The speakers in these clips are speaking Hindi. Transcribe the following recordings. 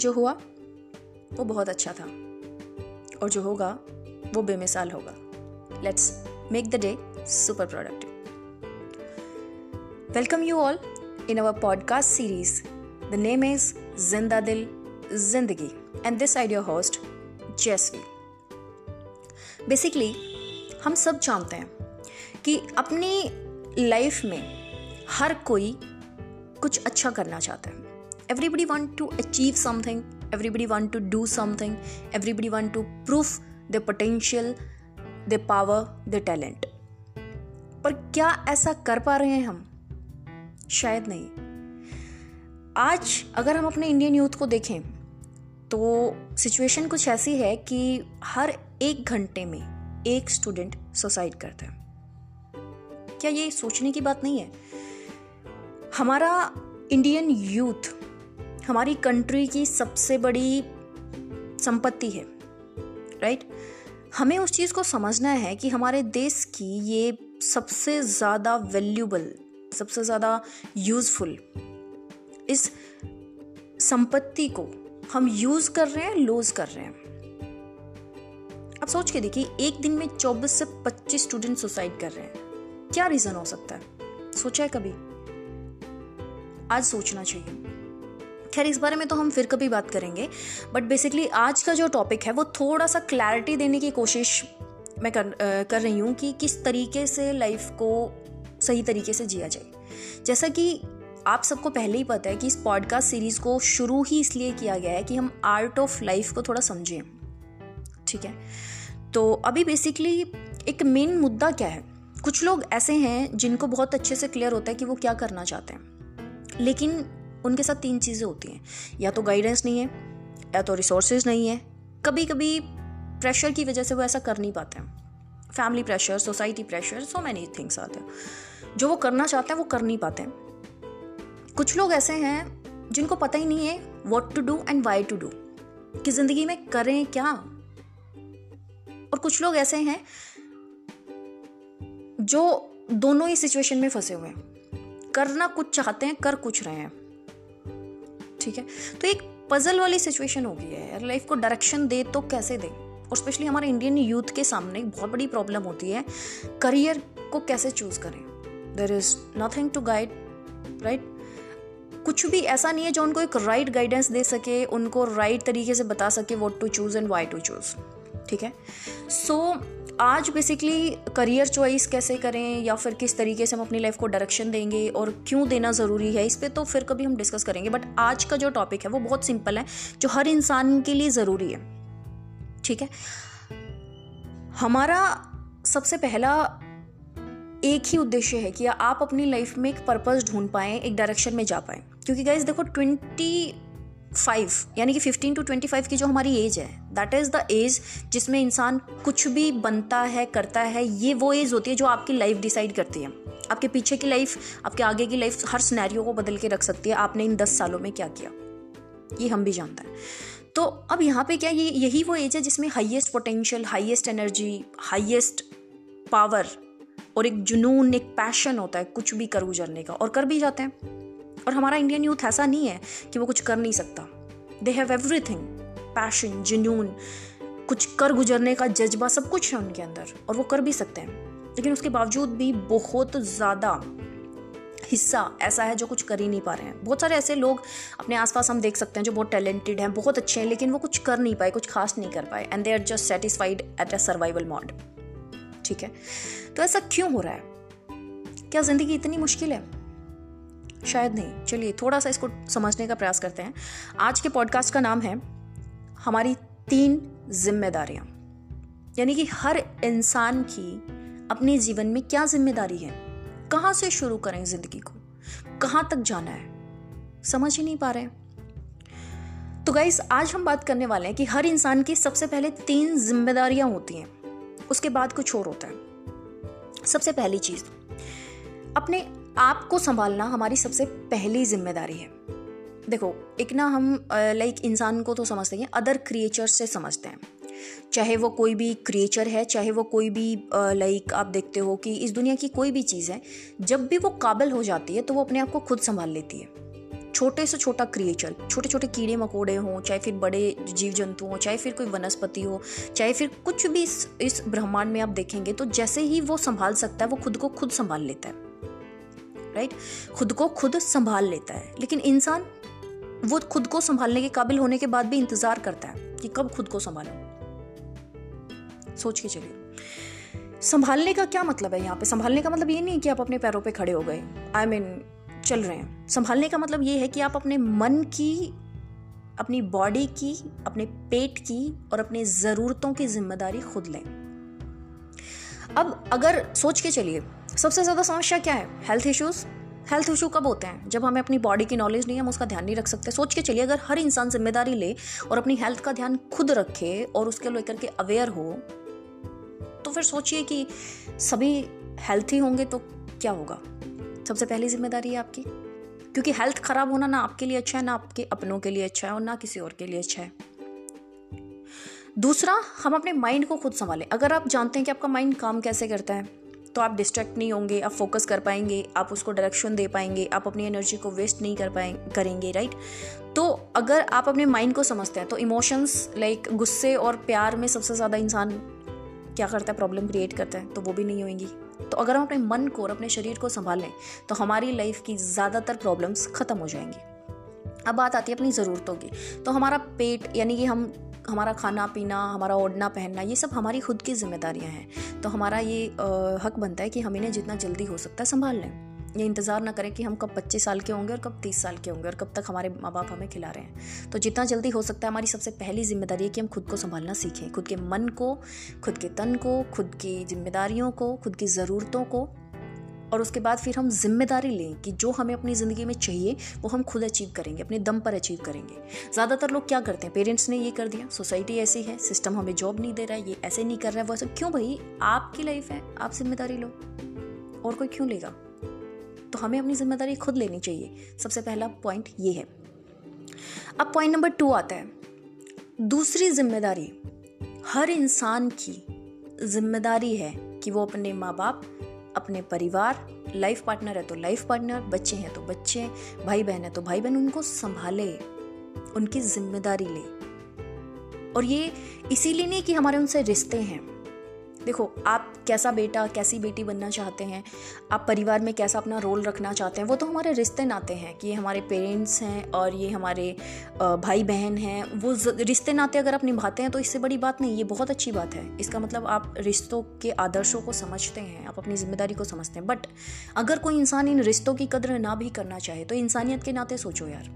जो हुआ, वो बहुत अच्छा था। और जो होगा, वो बेमिसाल होगा। Let's make the day super productive welcome you all in our podcast series the name is Zinda Dil Zindagi and this idea host Jaisvi basically हम सब जानते हैं कि अपनी लाइफ में हर कोई कुछ अच्छा करना चाहता है। Everybody want to achieve something everybody want to do something everybody want to prove their potential their power their talent पर क्या ऐसा कर पा रहे हैं हम शायद नहीं आज अगर हम अपने इंडियन यूथ को देखें तो सिचुएशन कुछ ऐसी है कि हर एक घंटे में एक स्टूडेंट सुसाइड करता है क्या ये सोचने की बात नहीं है हमारा इंडियन यूथ हमारी कंट्री की सबसे बड़ी संपत्ति है राइट हमें उस चीज़ को समझना है कि हमारे देश की ये सबसे ज़्यादा वैल्यूबल सबसे ज़्यादा यूज़फुल इस संपत्ति को हम यूज़ कर रहे हैं लूज कर रहे हैं। अब सोच के देखिए, एक दिन में 24 से 25 स्टूडेंट सुसाइड कर रहे हैं। क्या रीज़न हो सकता है? सोचा है कभी? आज सोचना चाहिए। खैर इस बारे में तो हम फिर कभी बात करेंगे बट बेसिकली आज का जो टॉपिक है वो थोड़ा सा क्लैरिटी देने की कोशिश मैं कर आ, कर रही हूँ कि किस तरीके से लाइफ को सही तरीके से जिया जाए। जैसा कि आप सबको पहले ही पता है कि इस पॉडकास्ट सीरीज़ को शुरू ही इसलिए किया गया है कि हम आर्ट ऑफ़ लाइफ को थोड़ा समझें। ठीक है? तो अभी बेसिकली एक मेन मुद्दा क्या है? कुछ लोग ऐसे हैं जिनको बहुत अच्छे से क्लियर होता है कि वो क्या करना चाहते हैं। लेकिन उनके साथ तीन चीज़ें होती हैं। या तो गाइडेंस नहीं है, या तो रिसोर्सेज नहीं है। कभी कभी प्रेशर की वजह से वो ऐसा कर नहीं पाते हैं। Family pressure society pressure so many things आते हैं। जो वो करना चाहते हैं, वो कर नहीं पाते हैं। कुछ लोग ऐसे हैं, जिनको पता ही नहीं है what to do and why to do कि ज़िंदगी में करें क्या? और कुछ लोग ऐसे हैं, जो दोनों ही सिचुएशन में फंसे हुए हैं। करना कुछ चाहते हैं, कर कुछ रहे हैं। ठीक है? तो एक पजल वाली सिचुएशन हो गई है लाइफ को डायरेक्शन दे तो कैसे दे? और स्पेशली हमारे इंडियन यूथ के सामने बहुत बड़ी प्रॉब्लम होती है। करियर को कैसे चूज़ करें? There is nothing to guide right कुछ भी ऐसा नहीं है जो उनको एक राइट right गाइडेंस दे सके, उनको राइट right तरीके से बता सके what to choose and why to choose ठीक है? सो so, आज बेसिकली करियर चॉइस कैसे करें या फिर किस तरीके से हम अपनी लाइफ को डायरेक्शन देंगे और क्यों देना ज़रूरी है इस पर तो फिर कभी हम डिस्कस करेंगे। बट आज का जो टॉपिक है वो बहुत सिंपल है जो हर इंसान के लिए ज़रूरी है। ठीक है? हमारा सबसे पहला एक ही उद्देश्य है कि आप अपनी लाइफ में एक पर्पज़ ढूंढ पाएँ एक डायरेक्शन में जा पाएँ। क्योंकि गाइज़ देखो ट्वेंटी फाइव यानी कि फिफ्टीन टू ट्वेंटी फाइव की जो हमारी एज है दैट इज़ द एज जिसमें इंसान कुछ भी बनता है, करता है, ये वो एज होती है जो आपकी लाइफ डिसाइड करती है। आपके पीछे की लाइफ आपके आगे की लाइफ हर स्नैरियो को बदल के रख सकती है, आपने इन दस सालों में क्या किया? ये हम भी जानते हैं। तो अब यहाँ पे क्या ये, यही वो एज है जिसमें highest potential highest energy highest power और एक जुनून, एक पैशन होता है कुछ भी कर गुजरने का और कर भी जाते हैं। और हमारा इंडियन यूथ ऐसा नहीं है कि वो कुछ कर नहीं सकता। दे हैव एवरीथिंग पैशन जुनून कुछ कर गुजरने का जज्बा, सब कुछ है उनके अंदर और वो कर भी सकते हैं। लेकिन उसके बावजूद भी बहुत ज़्यादा हिस्सा ऐसा है जो कुछ कर ही नहीं पा रहे हैं। बहुत सारे ऐसे लोग अपने आसपास हम देख सकते हैं जो बहुत टैलेंटेड हैं, बहुत अच्छे हैं, लेकिन वो कुछ कर नहीं पाए, कुछ खास नहीं कर पाए and they are just satisfied at a survival mode ठीक है? तो ऐसा क्यों हो रहा है? क्या ज़िंदगी इतनी मुश्किल है? शायद नहीं। चलिए थोड़ा सा इसको समझने का प्रयास करते हैं। आज के पॉडकास्ट का नाम है, हमारी तीन जिम्मेदारियाँ। यानी कि हर इंसान की अपने जीवन में क्या ज़िम्मेदारी है? कहाँ से शुरू करें ज़िंदगी को? कहाँ तक जाना है? समझ ही नहीं पा रहे तो गाइस आज हम बात करने वाले हैं कि हर इंसान की सबसे पहले तीन जिम्मेदारियाँ होती हैं। उसके बाद कुछ और होता है। सबसे पहली चीज़, अपने आपको संभालना हमारी सबसे पहली ज़िम्मेदारी है। देखो एक ना हम लाइक इंसान को तो समझते हैं अदर क्रिएचर से समझते हैं। चाहे वो कोई भी क्रिएचर है चाहे वो कोई भी लाइक आप देखते हो कि इस दुनिया की कोई भी चीज़ है जब भी वो काबिल हो जाती है तो वो अपने आप को खुद संभाल लेती है। छोटे से छोटा क्रिएचर छोटे छोटे कीड़े मकोड़े हों चाहे फिर बड़े जीव जंतु हों चाहे फिर कोई वनस्पति हो चाहे फिर कुछ भी इस, इस ब्रह्मांड में आप देखेंगे तो जैसे ही वो संभाल सकता है वो खुद को खुद संभाल लेता है। राइट? खुद को खुद संभाल लेता है। लेकिन इंसान वो खुद को संभालने के काबिल होने के बाद भी इंतज़ार करता है कि कब खुद को संभालो। सोच के चलिए। संभालने का क्या मतलब है यहाँ पे? संभालने का मतलब ये नहीं कि आप अपने पैरों पे खड़े हो गए। आई I मीन mean, चल रहे हैं। संभालने का मतलब ये है कि आप अपने मन की अपनी बॉडी की अपने पेट की और अपनी ज़रूरतों की ज़िम्मेदारी खुद लें। अब अगर सोच के चलिए सबसे ज़्यादा समस्या क्या है? हेल्थ इश्यूज़ हेल्थ इशू कब होते हैं? जब हमें अपनी बॉडी की नॉलेज नहीं है, हम उसका ध्यान नहीं रख सकते। सोच के चलिए, अगर हर इंसान ज़िम्मेदारी ले और अपनी हेल्थ का ध्यान खुद रखे और उसके लेकर के अवेयर हो तो फिर सोचिए कि सभी हेल्थी होंगे तो क्या होगा? सबसे पहली ज़िम्मेदारी है आपकी। क्योंकि हेल्थ खराब होना ना आपके लिए अच्छा है, ना आपके अपनों के लिए अच्छा है और ना किसी और के लिए अच्छा है। दूसरा, हम अपने माइंड को खुद संभालें। अगर आप जानते हैं कि आपका माइंड काम कैसे करता है तो आप डिस्ट्रैक्ट नहीं होंगे, आप फोकस कर पाएँगे, आप उसको डायरेक्शन दे पाएँगे, आप अपनी एनर्जी को वेस्ट नहीं कर पाए, करेंगे राइट तो अगर आप अपने माइंड को समझते हैं तो इमोशंस लाइक गुस्से और प्यार में सबसे ज़्यादा इंसान क्या करता है प्रॉब्लम क्रिएट करता है तो वो भी नहीं होंगी। तो अगर हम अपने मन को और अपने शरीर को संभालें तो हमारी लाइफ की ज़्यादातर प्रॉब्लम्स ख़त्म हो जाएँगी। अब बात आती है अपनी ज़रूरतों की तो हमारा पेट, यानी कि हम हमारा खाना पीना, हमारा ओढ़ना पहनना, ये सब हमारी खुद की जिम्मेदारियाँ हैं। तो हमारा ये हक बनता है कि हम इन्हें जितना जल्दी हो सकता है संभाल लें। ये इंतज़ार ना करें कि हम कब पच्चीस साल के होंगे और कब तीस साल के होंगे और कब तक हमारे माँ बाप हमें खिला रहे हैं। तो जितना जल्दी हो सकता है हमारी सबसे पहली ज़िम्मेदारी है कि हम खुद को संभालना सीखें, खुद के मन को, खुद के तन को, खुद की जिम्मेदारियों को, खुद की ज़रूरतों को। और उसके बाद फिर हम ज़िम्मेदारी लें कि जो हमें अपनी ज़िंदगी में चाहिए, वो हम खुद अचीव करेंगे, अपने दम पर अचीव करेंगे। ज़्यादातर लोग क्या करते हैं? पेरेंट्स ने ये कर दिया सोसाइटी ऐसी है सिस्टम हमें जॉब नहीं दे रहा है, ये ऐसे नहीं कर रहा है, वो ऐसे। क्यों भाई? आपकी लाइफ है, आप ज़िम्मेदारी लो। और कोई क्यों लेगा? तो हमें अपनी ज़िम्मेदारी खुद लेनी चाहिए। सबसे पहला पॉइंट ये है। अब पॉइंट नंबर टू आता है। दूसरी ज़िम्मेदारी, हर इंसान की ज़िम्मेदारी है कि वो अपने माँ बाप अपने परिवार लाइफ पार्टनर है तो लाइफ पार्टनर बच्चे हैं तो बच्चे भाई बहन है तो भाई बहन उनको संभाले, उनकी ज़िम्मेदारी ले। और ये इसीलिए नहीं कि हमारे उनसे रिश्ते हैं। देखो, आप कैसा बेटा, कैसी बेटी बनना चाहते हैं, आप परिवार में कैसा अपना रोल रखना चाहते हैं, वो तो हमारे रिश्ते नाते हैं कि ये हमारे पेरेंट्स हैं और ये हमारे भाई बहन हैं, वो रिश्ते नाते अगर आप निभाते हैं तो इससे बड़ी बात नहीं, ये बहुत अच्छी बात है। इसका मतलब आप रिश्तों के आदर्शों को समझते हैं, आप अपनी ज़िम्मेदारी को समझते हैं बट अगर कोई इंसान इन रिश्तों की कदर ना भी करना चाहे तो इंसानियत के नाते सोचो यार।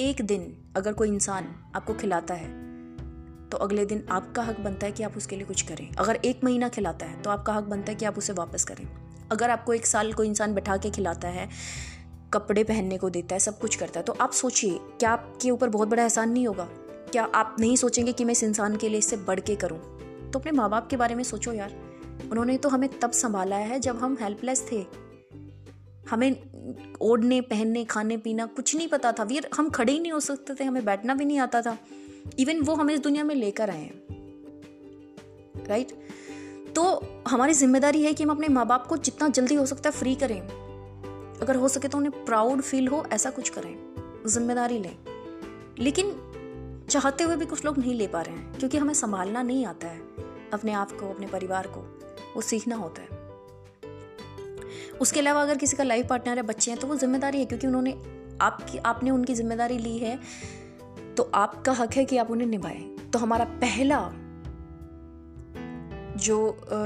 एक दिन अगर कोई इंसान आपको खिलाता है तो अगले दिन आपका हक बनता है कि आप उसके लिए कुछ करें। अगर एक महीना खिलाता है तो आपका हक बनता है कि आप उसे वापस करें। अगर आपको एक साल कोई इंसान बैठा के खिलाता है, कपड़े पहनने को देता है, सब कुछ करता है तो आप सोचिए, क्या आपके ऊपर बहुत बड़ा एहसान नहीं होगा? क्या आप नहीं सोचेंगे कि मैं इस इंसान के लिए इससे बढ़ के करूँ? तो अपने माँ बाप के बारे में सोचो यार। उन्होंने तो हमें तब संभाला है जब हम हेल्पलेस थे। हमें ओढ़ने, पहनने खाने पीना कुछ नहीं पता था। वीर, हम खड़े ही नहीं हो सकते थे, हमें बैठना भी नहीं आता था। इवन वो हमें इस दुनिया में लेकर आए हैं राइट तो हमारी ज़िम्मेदारी है कि हम अपने माँ बाप को जितना जल्दी हो सकता है फ्री करें। अगर हो सके तो उन्हें प्राउड फील हो, ऐसा कुछ करें, ज़िम्मेदारी लें। लेकिन चाहते हुए भी कुछ लोग नहीं ले पा रहे हैं, क्योंकि हमें संभालना नहीं आता है। अपने आप को, अपने परिवार को, वो सीखना होता है। उसके अलावा अगर किसी का लाइफ पार्टनर है, बच्चे हैं तो वो ज़िम्मेदारी है, क्योंकि उन्होंने आपकी, आपने उनकी ज़िम्मेदारी ली है। तो आपका हक है कि आप उन्हें निभाएँ। तो हमारा पहला जो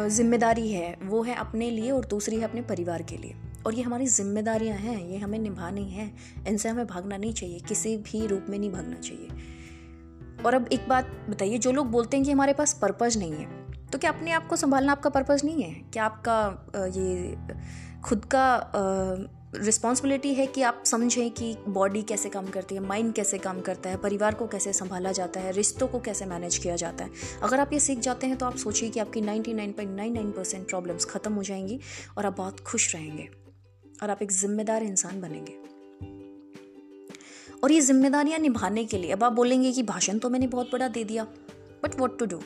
ज़िम्मेदारी है, वो है अपने लिए और दूसरी है अपने परिवार के लिए। और ये हमारी जिम्मेदारियाँ हैं, ये हमें निभानी है, इनसे हमें भागना नहीं चाहिए, किसी भी रूप में नहीं भागना चाहिए। और अब एक बात बताइए, जो लोग बोलते हैं कि हमारे पास पर्पज नहीं है तो क्या अपने आप को संभालना आपका पर्पज नहीं है? क्या आपका ये खुद का रिस्पॉन्सिबिलिटी है कि आप समझें कि बॉडी कैसे काम करती है माइंड कैसे काम करता है, परिवार को कैसे संभाला जाता है, रिश्तों को कैसे मैनेज किया जाता है। अगर आप ये सीख जाते हैं तो आप सोचिए कि आपकी 99.99 परसेंट प्रॉब्लम्स ख़त्म हो जाएँगी और आप बहुत खुश रहेंगे और आप एक जिम्मेदार इंसान बनेंगे। और ये जिम्मेदारियाँ निभाने के लिए, अब आप बोलेंगे कि भाषण तो मैंने बहुत बड़ा दे दिया बट वॉट टू डू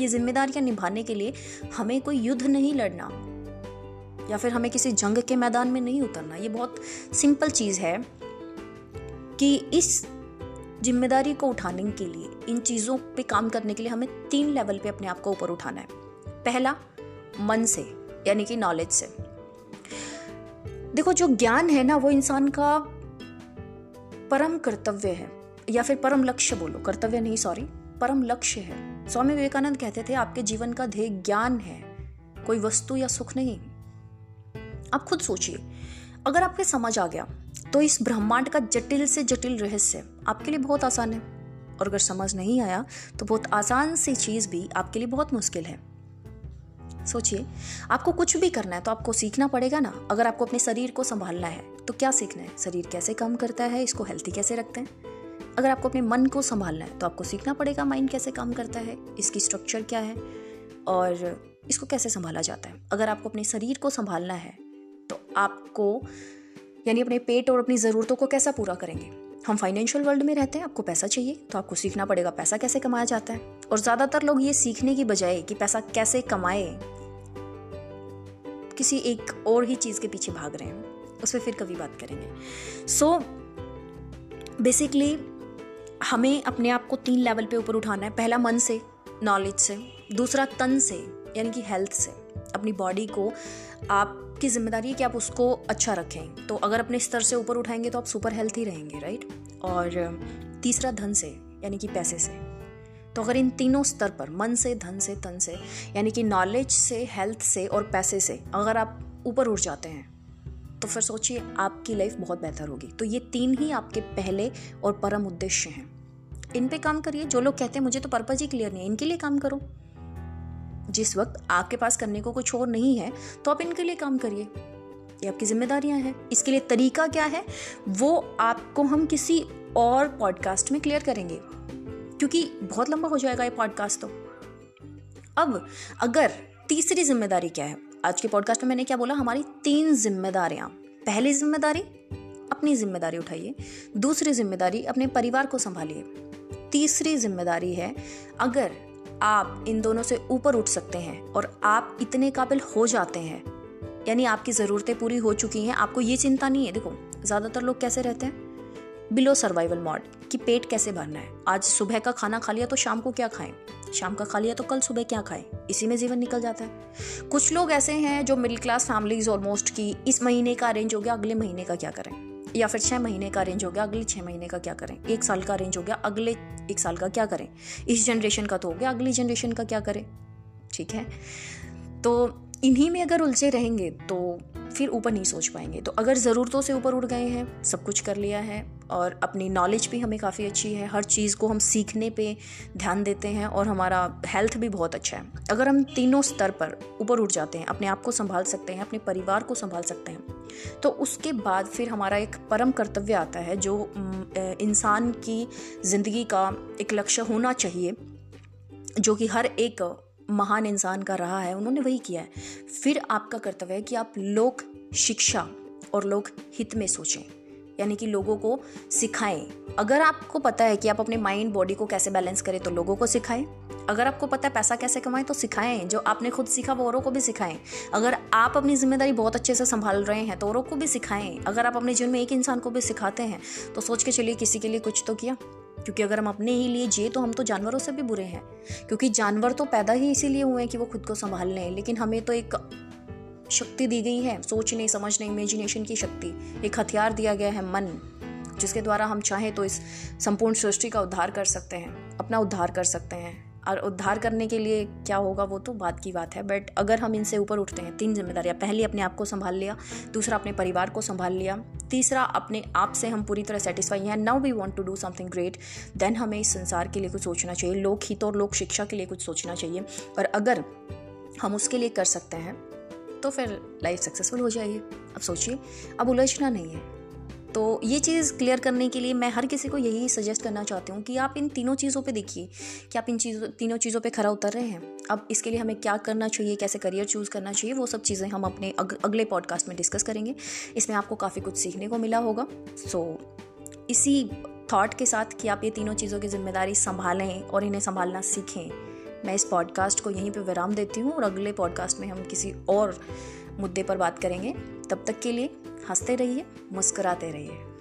ये जिम्मेदारियाँ निभाने के लिए हमें कोई युद्ध नहीं लड़ना। या फिर हमें किसी जंग के मैदान में नहीं उतरना। ये बहुत सिंपल चीज़ है कि इस ज़िम्मेदारी को उठाने के लिए, इन चीज़ों पे काम करने के लिए हमें तीन लेवल पे अपने आप को ऊपर उठाना है। पहला, मन से, यानी कि नॉलेज से। देखो, जो ज्ञान है ना, वो इंसान का परम कर्तव्य है, या फिर परम लक्ष्य बोलो। कर्तव्य नहीं सॉरी परम लक्ष्य है। स्वामी विवेकानंद कहते थे, आपके जीवन का ध्येय ज्ञान है, कोई वस्तु या सुख नहीं। आप खुद सोचिए। अगर आपके समझ आ गया तो इस ब्रह्मांड का जटिल से जटिल रहस्य आपके लिए बहुत आसान है। और अगर समझ नहीं आया तो बहुत आसान सी चीज़ भी आपके लिए बहुत मुश्किल है। सोचिए, आपको कुछ भी करना है तो आपको सीखना पड़ेगा ना। अगर आपको अपने शरीर को संभालना है तो क्या सीखना है? शरीर कैसे काम करता है? इसको हेल्थी कैसे रखते हैं? अगर आपको अपने मन को संभालना है तो आपको सीखना पड़ेगा माइंड कैसे काम करता है, इसकी स्ट्रक्चर क्या है, और इसको कैसे संभाला जाता है। अगर आपको अपने शरीर को संभालना है तो आपको यानी अपने पेट और अपनी ज़रूरतों को कैसा पूरा करेंगे? हम फाइनेंशियल वर्ल्ड में रहते हैं आपको पैसा चाहिए तो आपको सीखना पड़ेगा पैसा कैसे कमाया जाता है। और ज़्यादातर लोग ये सीखने की बजाय कि पैसा कैसे कमाए किसी एक और ही चीज़ के पीछे भाग रहे हैं। उस पर फिर कभी बात करेंगे। सो so, बेसिकली हमें अपने आप को तीन लेवल पे ऊपर उठाना है। पहला मन से नॉलेज से। दूसरा तन से यानी कि हेल्थ से। अपनी बॉडी को आपकी ज़िम्मेदारी है कि आप उसको अच्छा रखें। तो अगर अपने स्तर से ऊपर उठाएँगे तो आप सुपर हेल्थी रहेंगे राइट और, तीसरा धन से, यानी कि पैसे से। तो अगर इन तीनों स्तर पर, मन से, धन से, तन से, यानी कि नॉलेज से हेल्थ से और पैसे से, अगर आप ऊपर उठ जाते हैं तो फिर सोचिए आपकी लाइफ बहुत बेहतर होगी। तो ये तीन ही आपके पहले और परम उद्देश्य हैं। इन पे काम करिए। जो लोग कहते हैं, मुझे तो पर्पज ही क्लियर नहीं है, इनके लिए काम करो। जिस वक्त आपके पास करने को कुछ और नहीं है तो आप इनके लिए काम करिए। ये आपकी जिम्मेदारियाँ हैं। इसके लिए तरीका क्या है, वो आपको हम किसी और पॉडकास्ट में क्लियर करेंगे। क्योंकि बहुत लंबा हो जाएगा ये पॉडकास्ट तो। अब, अगर तीसरी ज़िम्मेदारी क्या है? आज के पॉडकास्ट में मैंने क्या बोला? हमारी तीन जिम्मेदारियाँ। पहली ज़िम्मेदारी, अपनी ज़िम्मेदारी उठाइए। दूसरी ज़िम्मेदारी, अपने परिवार को संभालिए। तीसरी ज़िम्मेदारी है, अगर आप इन दोनों से ऊपर उठ सकते हैं और आप इतने काबिल हो जाते हैं। यानी आपकी ज़रूरतें पूरी हो चुकी हैं। आपको ये चिंता नहीं है? देखो, ज़्यादातर लोग कैसे रहते हैं? बिलो सर्वाइवल मॉड, कि पेट कैसे भरना है? आज सुबह का खाना खा लिया तो शाम को क्या खाएँ? शाम का खा लिया तो कल सुबह क्या खाएँ? इसी में जीवन निकल जाता है। कुछ लोग ऐसे हैं जो मिडिल क्लास फैमिलीज़ ऑलमोस्ट की इस महीने का अरेंज हो गया, अगले महीने का क्या करें? या फिर छः महीने का अरेंज हो गया, अगले छः महीने का क्या करें? एक साल का अरेंज हो गया, अगले एक साल का क्या करें? इस जनरेशन का तो हो गया, अगली जनरेशन का क्या करें? ठीक है? तो इन्हीं में अगर उलझे रहेंगे तो फिर ऊपर नहीं सोच पाएँगे। तो अगर ज़रूरतों से ऊपर उड़ गए हैं, सब कुछ कर लिया है और अपनी नॉलेज भी हमें काफ़ी अच्छी है, हर चीज़ को हम सीखने पे ध्यान देते हैं और हमारा हेल्थ भी बहुत अच्छा है। अगर हम तीनों स्तर पर ऊपर उठ जाते हैं, अपने आप को संभाल सकते हैं, अपने परिवार को संभाल सकते हैं तो उसके बाद फिर हमारा एक परम कर्तव्य आता है जो इंसान की ज़िंदगी का एक लक्ष्य होना चाहिए, जो कि हर एक महान इंसान का रहा है। उन्होंने वही किया है। फिर आपका कर्तव्य है कि आप लोक शिक्षा और लोग हित में सोचें, यानी कि लोगों को सिखाएँ। अगर आपको पता है कि आप अपने माइंड बॉडी को कैसे बैलेंस करें तो लोगों को सिखाएँ। अगर आपको पता है पैसा कैसे कमाएँ तो सिखाएँ। जो आपने खुद सीखा, वो औरों को भी सिखाएँ। अगर आप अपनी ज़िम्मेदारी बहुत अच्छे से संभाल रहे हैं तो औरों को भी सिखाएँ। अगर आप अपने जीवन में एक इंसान को भी सिखाते हैं तो सोच के चलिए, किसी के लिए कुछ तो किया। क्योंकि अगर हम अपने ही लिए जिए तो हम तो जानवरों से भी बुरे हैं। क्योंकि जानवर तो पैदा ही इसीलिए हुए हैं कि वो खुद को संभाल लें। लेकिन हमें तो एक शक्ति दी गई है, सोचने, समझने इमेजिनेशन की शक्ति। एक हथियार दिया गया है मन, जिसके द्वारा हम चाहें तो इस संपूर्ण सृष्टि का उद्धार कर सकते हैं, अपना उद्धार कर सकते हैं। और उद्धार करने के लिए क्या होगा वो तो बात की बात है बट अगर हम इनसे ऊपर उठते हैं, तीन जिम्मेदारियाँ, पहली अपने आप को संभाल लिया, दूसरा अपने परिवार को संभाल लिया, तीसरा अपने आप से हम पूरी तरह सेटिस्फाई हैं now we want to do something great then हमें इस संसार के लिए कुछ सोचना चाहिए लोक हित और लोक शिक्षा के लिए कुछ सोचना चाहिए। और अगर हम उसके लिए कर सकते हैं तो फिर लाइफ सक्सेसफुल हो जाएगी। अब सोचिए अब उलझना नहीं है। तो ये चीज़ क्लियर करने के लिए मैं हर किसी को यही सजेस्ट करना चाहती हूँ कि आप इन तीनों चीज़ों पे देखिए कि आप इन चीज़ों तीनों चीज़ों पे खरा उतर रहे हैं। अब इसके लिए हमें क्या करना चाहिए कैसे करियर चूज़ करना चाहिए वो सब चीज़ें हम अपने अग, अगले पॉडकास्ट में डिस्कस करेंगे। इसमें आपको काफ़ी कुछ सीखने को मिला होगा। सो so, इसी थॉट के साथ कि आप ये तीनों चीज़ों की ज़िम्मेदारी संभालें और इन्हें संभालना सीखें। मैं इस पॉडकास्ट को यहीं पे विराम देती हूँ और अगले पॉडकास्ट में हम किसी और मुद्दे पर बात करेंगे। तब तक के लिए हँसते रहिए, मुस्कराते रहिए।